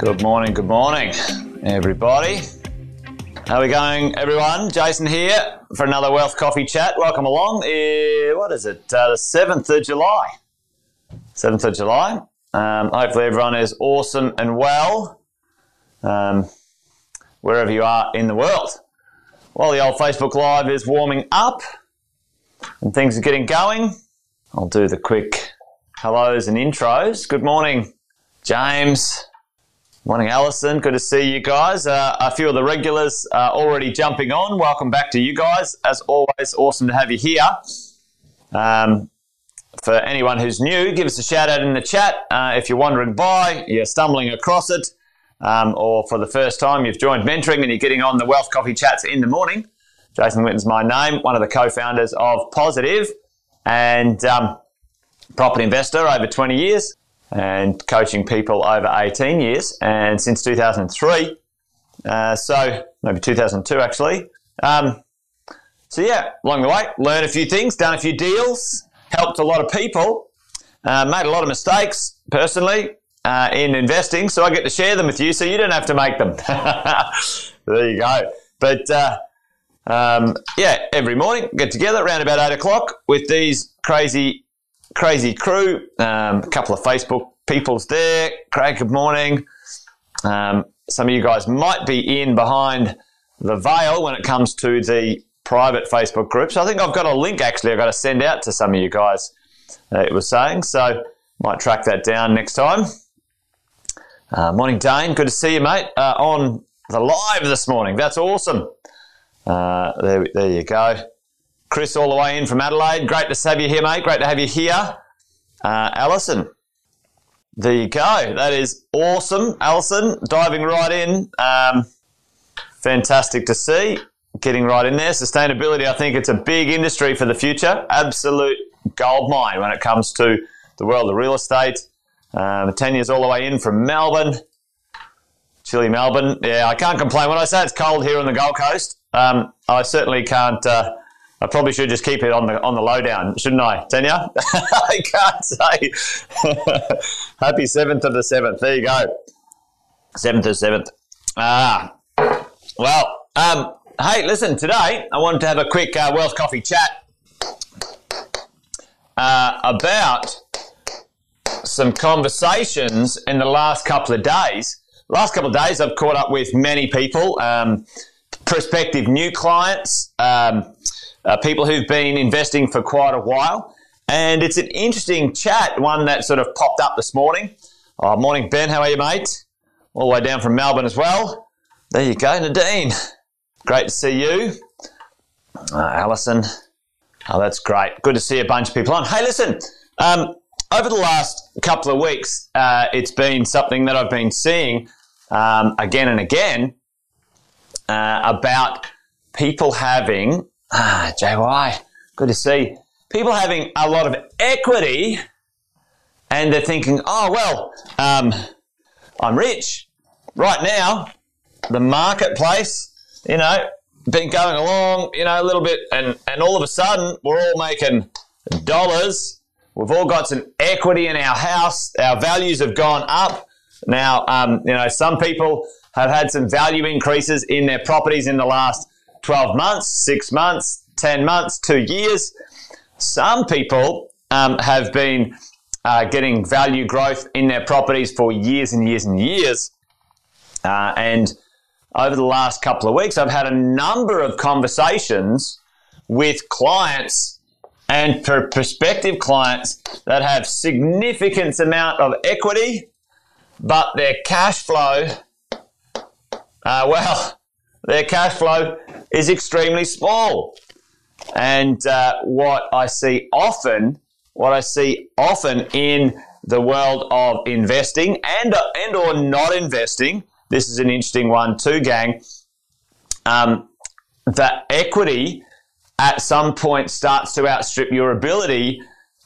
Good morning, good morning, everybody. How are we going, everyone? Jason here for another Wealth Coffee chat. Welcome along. Uh, what is it? Uh, the 7th of July. 7th of July. Um, hopefully, everyone is awesome and well um, wherever you are in the world. While the old Facebook Live is warming up and things are getting going, I'll do the quick hellos and intros. Good morning, James. Morning, Alison. Good to see you guys. Uh, a few of the regulars are already jumping on. Welcome back to you guys. As always, awesome to have you here. Um, for anyone who's new, give us a shout out in the chat. Uh, if you're wandering by, you're stumbling across it, um, or for the first time you've joined mentoring and you're getting on the Wealth Coffee Chats in the morning. Jason Wilton's my name, one of the co-founders of Positive and um, property investor over 20 years and coaching people over 18 years and since 2003. Uh, so maybe 2002 actually. Um, so yeah, along the way, learned a few things, done a few deals, helped a lot of people, uh, made a lot of mistakes personally uh, in investing. So I get to share them with you, so you don't have to make them. there you go. But uh, um, yeah, every morning get together around about eight o'clock with these crazy, crazy crew. Um, a couple of Facebook people's there. Craig, good morning. Um, some of you guys might be in behind the veil when it comes to the private Facebook groups. I think I've got a link actually I've got to send out to some of you guys, uh, it was saying. So might track that down next time. Uh, morning, Dane. Good to see you, mate. Uh, on the live this morning. That's awesome. Uh, there, there you go. Chris, all the way in from Adelaide. Great to have you here, mate. Great to have you here. Uh, Alison, there you go. That is awesome, Alison. Diving right in. Um, fantastic to see. Getting right in there. Sustainability, I think it's a big industry for the future. Absolute gold mine when it comes to the world of real estate. Um, Tanya's all the way in from Melbourne. Chilly Melbourne. Yeah, I can't complain. When I say it's cold here on the Gold Coast, um, I certainly can't. Uh, I probably should just keep it on the on the lowdown, shouldn't I, Tanya? I can't say. Happy seventh of the seventh. There you go. Seventh of seventh. Ah, well. Um, hey, listen. Today I wanted to have a quick uh, Wealth Coffee chat uh, about some conversations in the last couple of days. Last couple of days, I've caught up with many people, um, prospective new clients. Um, uh, people who've been investing for quite a while. And it's an interesting chat, one that sort of popped up this morning. Oh, morning, Ben. How are you, mate? All the way down from Melbourne as well. There you go, Nadine. Great to see you. Uh, Alison. Oh, that's great. Good to see a bunch of people on. Hey, listen, um, over the last couple of weeks, uh, it's been something that I've been seeing um, again and again uh, about people having Ah, JY, good to see. People having a lot of equity and they're thinking, oh, well, um, I'm rich. Right now, the marketplace, you know, been going along, you know, a little bit, and, and all of a sudden, we're all making dollars. We've all got some equity in our house. Our values have gone up. Now, um, you know, some people have had some value increases in their properties in the last 12 months, six months, 10 months, two years. Some people um, have been uh, getting value growth in their properties for years and years and years. Uh, and over the last couple of weeks, I've had a number of conversations with clients and for prospective clients that have significant amount of equity, but their cash flow, uh, well, their cash flow is extremely small. And uh, what I see often, what I see often in the world of investing and and or not investing, this is an interesting one too, gang. Um, that equity at some point starts to outstrip your ability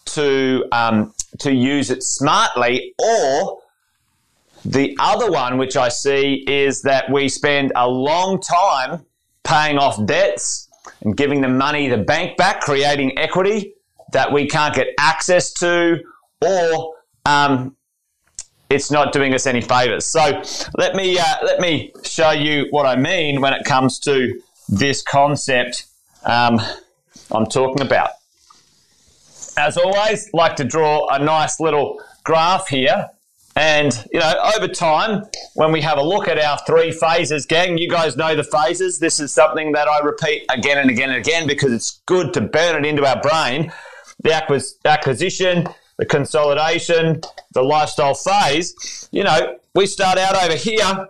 to um, to use it smartly, or the other one, which I see, is that we spend a long time paying off debts and giving the money the bank back, creating equity that we can't get access to, or um, it's not doing us any favors. So let me uh, let me show you what I mean when it comes to this concept um, I'm talking about. As always, like to draw a nice little graph here. And, you know, over time, when we have a look at our three phases, gang, you guys know the phases. This is something that I repeat again and again and again because it's good to burn it into our brain. The acquisition, the consolidation, the lifestyle phase. You know, we start out over here,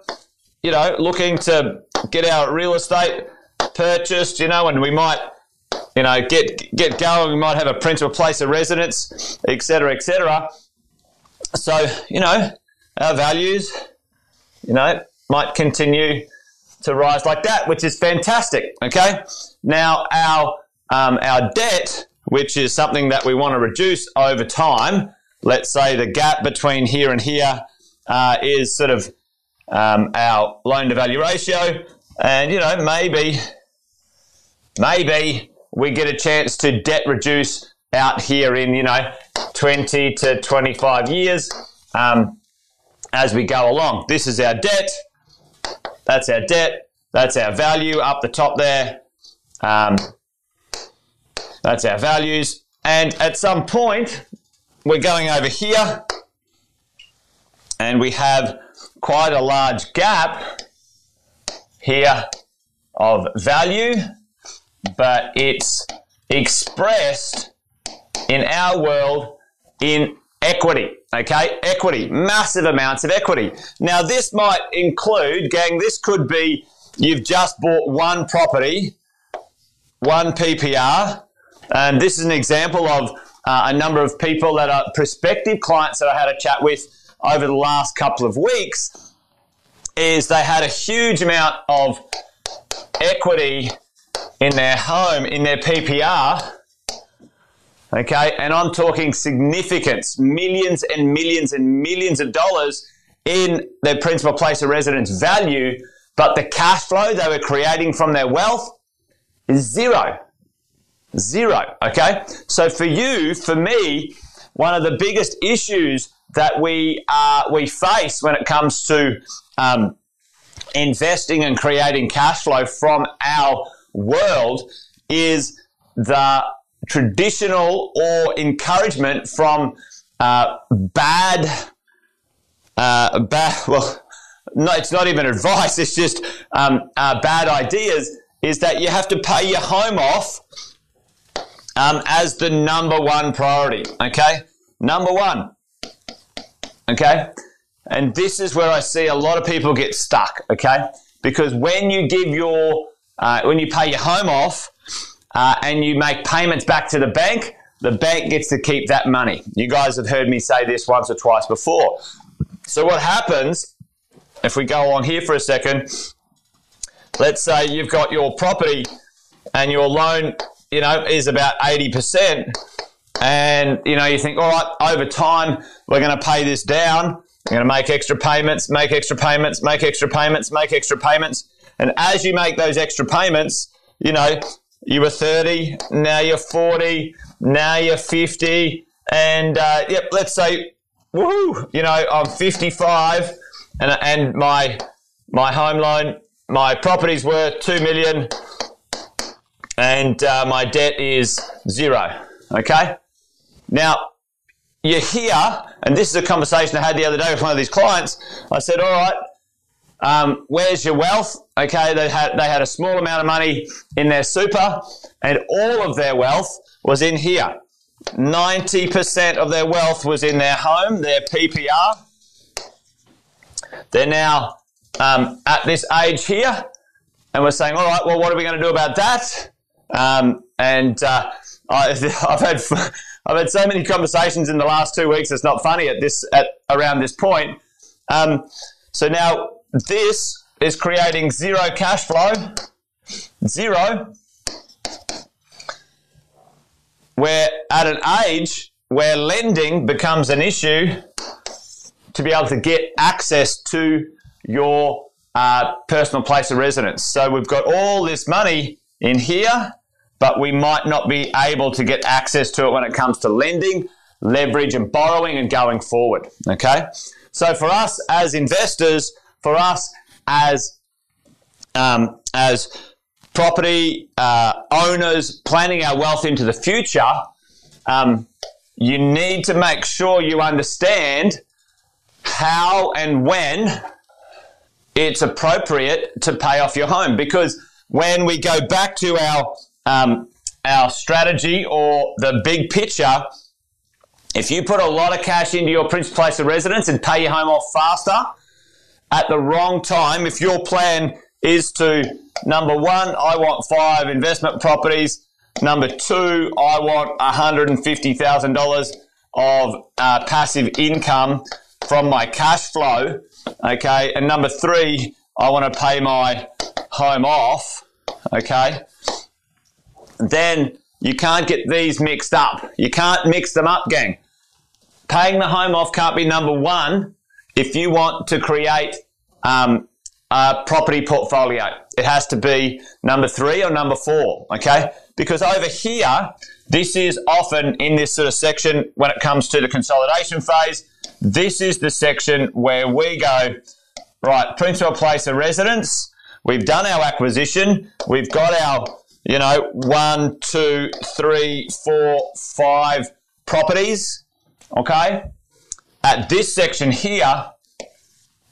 you know, looking to get our real estate purchased, you know, and we might, you know, get get going. We might have a principal place of residence, etc., etc. So, you know, our values, you know, might continue to rise like that, which is fantastic. Okay. Now, our um, our debt which is something that we want to reduce over time. Let's say the gap between here and here uh, is sort of um, our loan to value ratio. And, you know, maybe, maybe we get a chance to debt reduce out here in, you know, 20 to 25 years um, as we go along. This is our debt. That's our debt. That's our value up the top there. Um, that's our values. And at some point, we're going over here and we have quite a large gap here of value, but it's expressed in our world in equity. Okay, equity, massive amounts of equity. Now, this might include, gang, this could be you've just bought one property, one PPR, and this is an example of uh, a number of people that are prospective clients that I had a chat with over the last couple of weeks. Is they had a huge amount of equity in their home, in their PPR. Okay, and I'm talking significance, millions and millions and millions of dollars in their principal place of residence value, but the cash flow they were creating from their wealth is zero. Zero. Okay. So for you, for me, one of the biggest issues that we uh, we face when it comes to um, investing and creating cash flow from our world is the traditional or encouragement from uh, bad, uh, bad. Well, no, it's not even advice. It's just um, uh, bad ideas. Is that you have to pay your home off um, as the number one priority. Okay, number one. Okay, and this is where I see a lot of people get stuck. Okay, because when you give your uh, when you pay your home off uh, and you make payments back to the bank, the bank gets to keep that money. You guys have heard me say this once or twice before. So what happens if we go on here for a second? Let's say you've got your property and your loan you know, is about 80%. And, you know, you think, all right, over time, we're going to pay this down. We're going to make extra payments, make extra payments, make extra payments, make extra payments. And as you make those extra payments, you know, you were 30, now you're 40, now you're 50. And, uh, yep, let's say, woohoo, you know, I'm 55 and, and my, my home loan, my property's worth 2 million and uh, my debt is zero. Okay? Now, you're here, and this is a conversation I had the other day with one of these clients. I said, All right, um, where's your wealth? Okay, they had, they had a small amount of money in their super, and all of their wealth was in here. 90% of their wealth was in their home, their PPR. They're now um, at this age here, and we're saying, all right, well, what are we going to do about that? Um, and uh, I, have had I've had so many conversations in the last two weeks. It's not funny at this at around this point. Um, so now this is creating zero cash flow, zero. We're at an age where lending becomes an issue to be able to get access to your uh, personal place of residence. So we've got all this money in here but we might not be able to get access to it when it comes to lending, leverage, and borrowing and going forward. Okay. So for us as investors, for us as um, as property uh, owners planning our wealth into the future, um, you need to make sure you understand how and when it's appropriate to pay off your home. Because when we go back to our um, our strategy or the big picture, if you put a lot of cash into your principal place of residence and pay your home off faster at the wrong time, if your plan is to number one, I want five investment properties. Number two, I want $150,000 of uh, passive income from my cash flow. Okay. And number three, I want to pay my home off. Okay. Then you can't get these mixed up. You can't mix them up, gang. Paying the home off can't be number one if you want to create um, a property portfolio. It has to be number three or number four, okay? Because over here, this is often in this sort of section when it comes to the consolidation phase. This is the section where we go, right, principal place of residence. We've done our acquisition. We've got our, you know, one, two, three, four, five properties, okay? At this section here,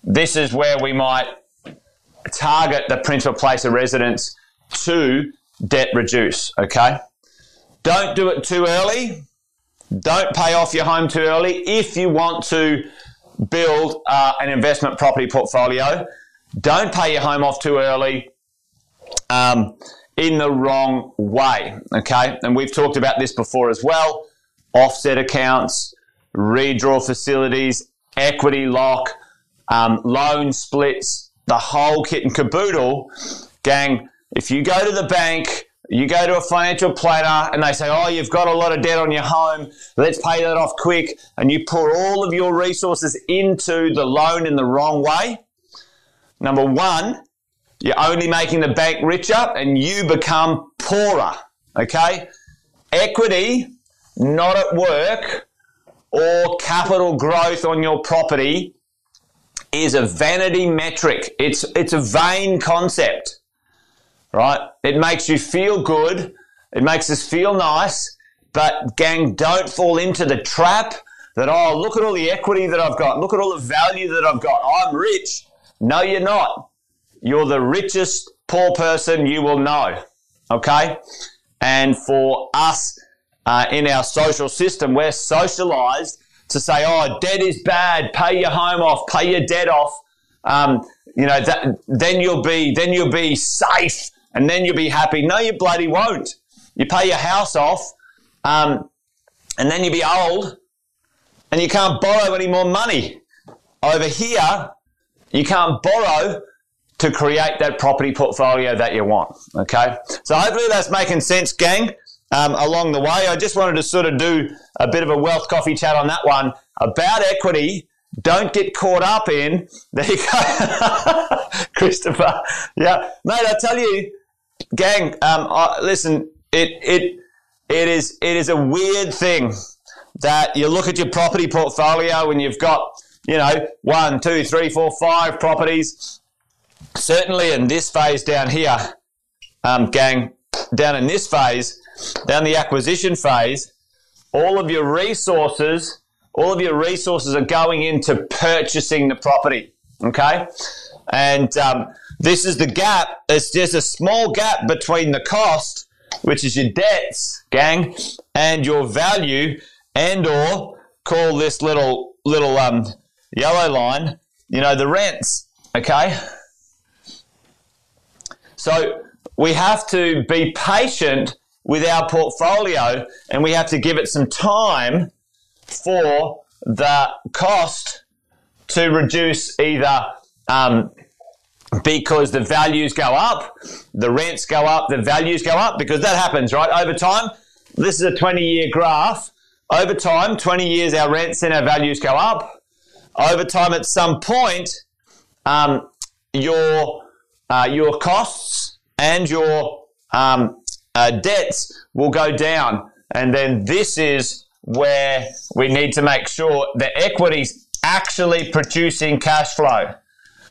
this is where we might target the principal place of residence to debt reduce, okay? Don't do it too early. Don't pay off your home too early. If you want to build uh, an investment property portfolio, don't pay your home off too early um, in the wrong way, okay? And we've talked about this before as well. Offset accounts, redraw facilities, equity lock, um, loan splits, the whole kit and caboodle, gang, if you go to the bank, you go to a financial planner and they say, Oh, you've got a lot of debt on your home, let's pay that off quick, and you pour all of your resources into the loan in the wrong way. Number one, you're only making the bank richer and you become poorer. Okay? Equity, not at work, or capital growth on your property is a vanity metric. It's, it's a vain concept, right? It makes you feel good. It makes us feel nice. But gang, don't fall into the trap that, oh, look at all the equity that I've got. Look at all the value that I've got. I'm rich. No, you're not. You're the richest poor person you will know. Okay. And for us uh, in our social system, we're socialized to say, oh, debt is bad, pay your home off, pay your debt off. Um, you know, that, then you'll be, then you'll be safe and then you'll be happy. No, you bloody won't. You pay your house off, um, and then you'll be old and you can't borrow any more money. Over here, you can't borrow to create that property portfolio that you want. Okay. So hopefully that's making sense, gang um, along the way. I just wanted to sort of do a bit of a wealth coffee chat on that one about equity. Don't get caught up in. There you go, Christopher. Yeah, mate. I tell you, gang. Um, I, listen, it it it is it is a weird thing that you look at your property portfolio and you've got you know one, two, three, four, five properties. Certainly in this phase down here, um, gang, down in this phase, down the acquisition phase, all of your resources, all of your resources are going into purchasing the property. Okay. And um, this is the gap. It's just a small gap between the cost, which is your debts, gang, and your value, and or call this little little um, yellow line, you know, the rents. Okay. So we have to be patient with our portfolio and we have to give it some time for the cost to reduce either um, because the values go up, the rents go up, the values go up, because that happens, right? Over time, this is a 20 year graph. Over time, 20 years, our rents and our values go up. Over time, at some point, um, your, uh, your costs and your um, uh, debts will go down. And then this is where we need to make sure the equities actually producing cash flow.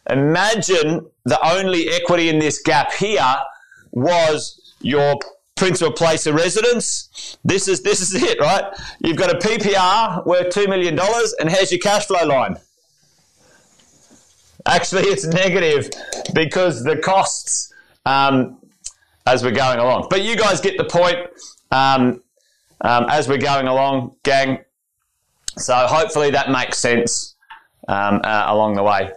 Imagine the only equity in this gap here was your principal place of residence. This is this is it, right? You've got a PPR worth two million dollars, and here's your cash flow line. Actually, it's negative because the costs um, as we're going along. But you guys get the point um, um, as we're going along, gang. So hopefully that makes sense um, uh, along the way.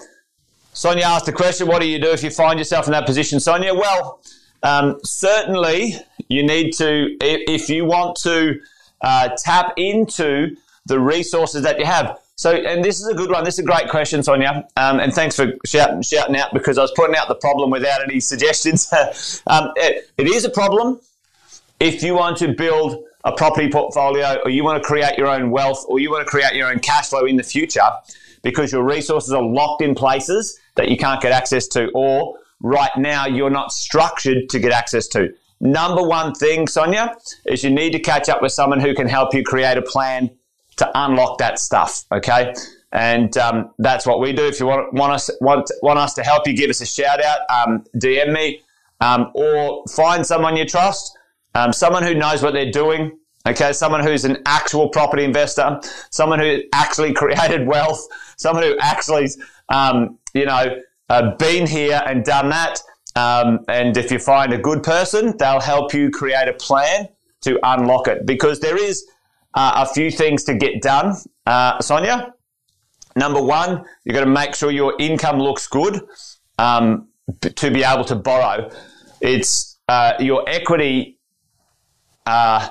Sonia asked the question, what do you do if you find yourself in that position, Sonia? Well, um, certainly you need to, if you want to uh, tap into the resources that you have. So, and this is a good one. This is a great question, Sonia. Um, and thanks for shouting, shouting, out because I was putting out the problem without any suggestions. um, it, it is a problem if you want to build a property portfolio or you want to create your own wealth or you want to create your own cash flow in the future because your resources are locked in places that you can't get access to or right now you're not structured to get access to. Number one thing, Sonia, is you need to catch up with someone who can help you create a plan to unlock that stuff. Okay. And um, that's what we do. If you want, want us want, want us to help you, give us a shout out, um, DM me, um, or find someone you trust, um, someone who knows what they're doing. Okay, someone who's an actual property investor, someone who actually created wealth, someone who actually, um, you know, uh, been here and done that. Um, and if you find a good person, they'll help you create a plan to unlock it because there is uh, a few things to get done, uh, Sonia. Number one, you've got to make sure your income looks good um, to be able to borrow. It's uh, your equity uh,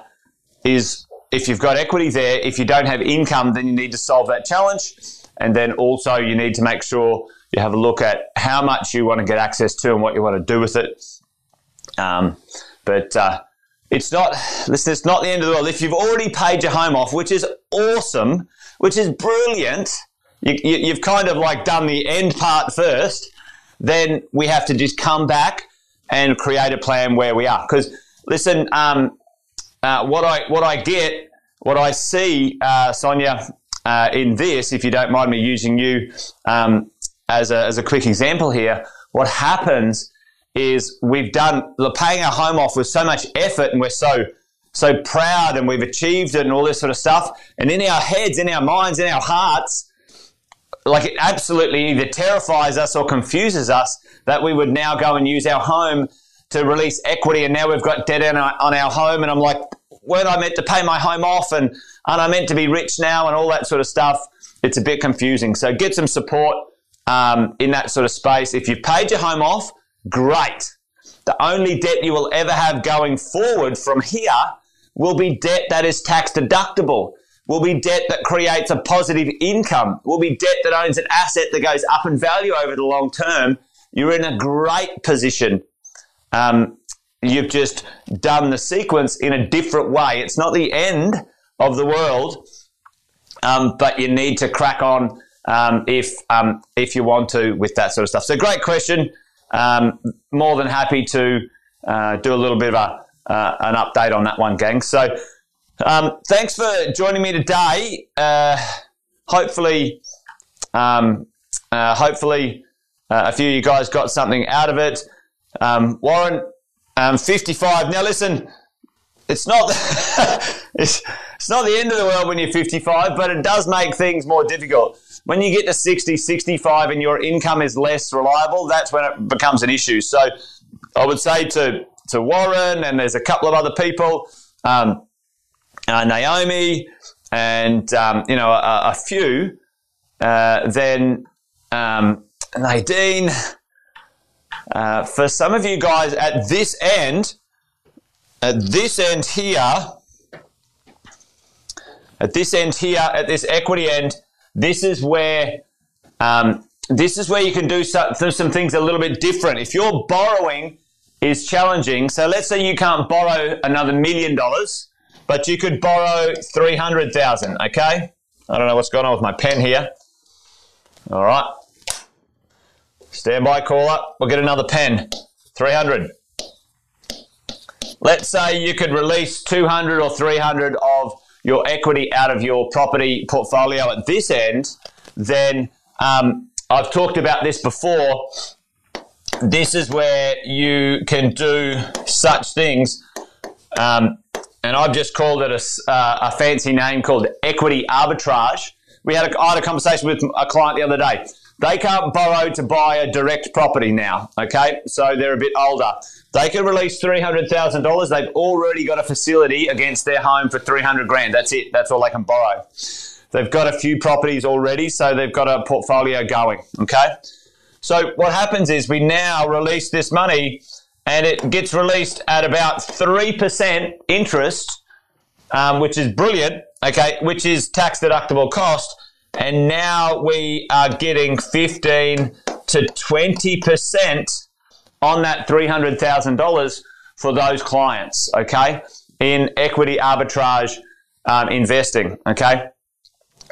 is if you've got equity there. If you don't have income, then you need to solve that challenge, and then also you need to make sure you have a look at how much you want to get access to and what you want to do with it. Um, but uh, it's not, listen, it's not the end of the world. If you've already paid your home off, which is awesome, which is brilliant, you, you, you've kind of like done the end part first, then we have to just come back and create a plan where we are. Because listen, um, uh, what I what I get, what I see, uh, Sonia, uh, in this, if you don't mind me using you um, as a as a quick example here, what happens is we've done the paying our home off with so much effort and we're so so proud and we've achieved it and all this sort of stuff. And in our heads, in our minds, in our hearts, like it absolutely either terrifies us or confuses us that we would now go and use our home to release equity and now we've got debt on our, on our home and I'm like, weren't I meant to pay my home off and aren't I meant to be rich now and all that sort of stuff? It's a bit confusing. So get some support um, in that sort of space. If you've paid your home off, Great. The only debt you will ever have going forward from here will be debt that is tax deductible, will be debt that creates a positive income, will be debt that owns an asset that goes up in value over the long term. You're in a great position. Um, you've just done the sequence in a different way. It's not the end of the world, um, but you need to crack on um, if um, if you want to with that sort of stuff. So, great question um, more than happy to uh, do a little bit of a, uh, an update on that one, gang. So um, thanks for joining me today. Uh, hopefully, um, uh, hopefully uh, a few of you guys got something out of it. Um, Warren, um, 55. Now listen, it's not it's, it's not the end of the world when you're 55, but it does make things more difficult. When you get to 60, 65 and your income is less reliable, that's when it becomes an issue. So I would say to, to Warren, and there's a couple of other people, um, uh, Naomi, and, um, you know, a, a few, uh, then um, Nadine, uh, for some of you guys at this end, at this end here, at this end here, at this equity end, this is where um, this is where you can do some, some things a little bit different. If your borrowing is challenging, so let's say you can't borrow another million dollars, but you could borrow three hundred thousand. Okay, I don't know what's going on with my pen here. All right, stand by, caller. We'll get another pen. Three hundred. Let's say you could release 200 or 300 of your equity out of your property portfolio at this end, then um, I've talked about this before. This is where you can do such things. Um, and I've just called it a, uh, a, fancy name called equity arbitrage. We had a, I had a conversation with a client the other day. They can't borrow to buy a direct property now, okay? So they're a bit older. They can release $300,000. They've already got a facility against their home for 300 grand. That's it. That's all they can borrow. They've got a few properties already, so they've got a portfolio going, okay? So what happens is we now release this money and it gets released at about 3% interest, um, which is brilliant, okay, which is tax deductible cost. And now we are getting 15 to 20% on that $300,000 for those clients, okay, in equity arbitrage um, investing, okay?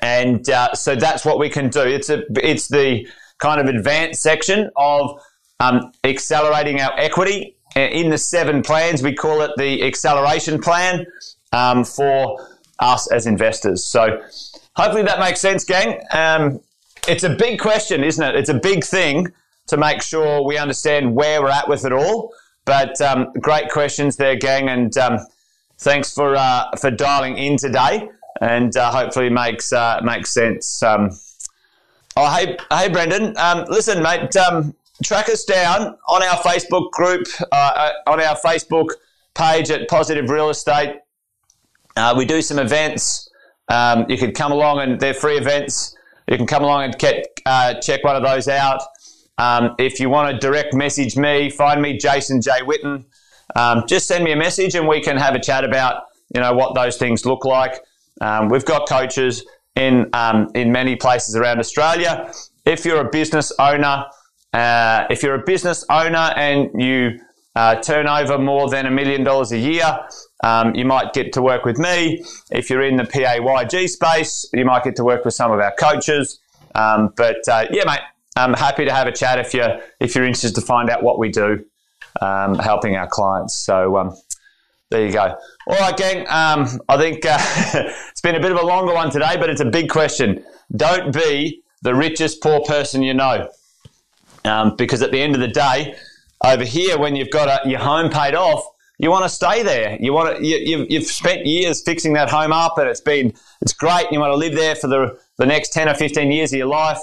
And uh, so that's what we can do. It's a, it's the kind of advanced section of um, accelerating our equity. In the seven plans, we call it the acceleration plan um, for us as investors. So hopefully that makes sense, gang. Um, it's a big question, isn't it? It's a big thing to make sure we understand where we're at with it all. But um, great questions there, gang, and um, thanks for uh, for dialing in today, and uh, hopefully makes uh, makes sense. Um, oh, hey, hey, Brendan. Um, listen, mate. Um, track us down on our Facebook group, uh, uh, on our Facebook page at Positive Real Estate. Uh, we do some events. Um, you can come along, and they're free events. You can come along and get, check one of those out. Um, if you want to direct message me, find me, Jason J. Wilton. Um, just send me a message and we can have a chat about you know what those things look like. Um, we've got coaches in um, in many places around Australia. If you're a business owner, uh, if you're a business owner and you uh, turn over more than a million dollars a year, um, you might get to work with me. If you're in the PAYG space, you might get to work with some of our coaches. Um, but uh, yeah, mate, I'm happy to have a chat if you're if you're interested to find out what we do, um, helping our clients. So um, there you go. All right, gang. Um, I think uh, it's been a bit of a longer one today, but it's a big question. Don't be the richest poor person you know, um, because at the end of the day, over here, when you've got a, your home paid off, you want to stay there. You want to. You, have spent years fixing that home up, and it's been it's great. And you want to live there for the the next ten or fifteen years of your life.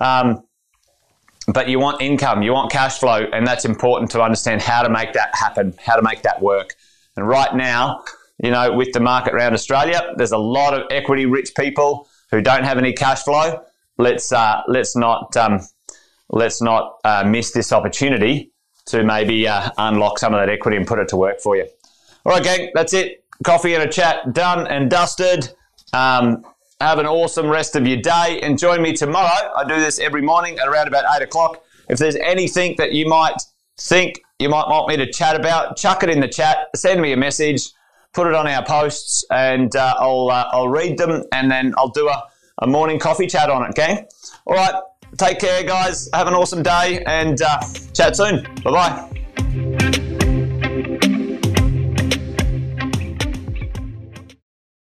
Um, but you want income, you want cash flow, and that's important to understand how to make that happen, how to make that work. And right now, you know, with the market around Australia, there's a lot of equity rich people who don't have any cash flow. Let's uh, let's not um, let's not uh, miss this opportunity to maybe uh, unlock some of that equity and put it to work for you. All right, gang, that's it. Coffee and a chat done and dusted. Um, have an awesome rest of your day and join me tomorrow. I do this every morning at around about eight o'clock. If there's anything that you might think you might want me to chat about, chuck it in the chat, send me a message, put it on our posts, and uh, I'll, uh, I'll read them and then I'll do a, a morning coffee chat on it, gang. All right, take care, guys. Have an awesome day and uh, chat soon. Bye bye.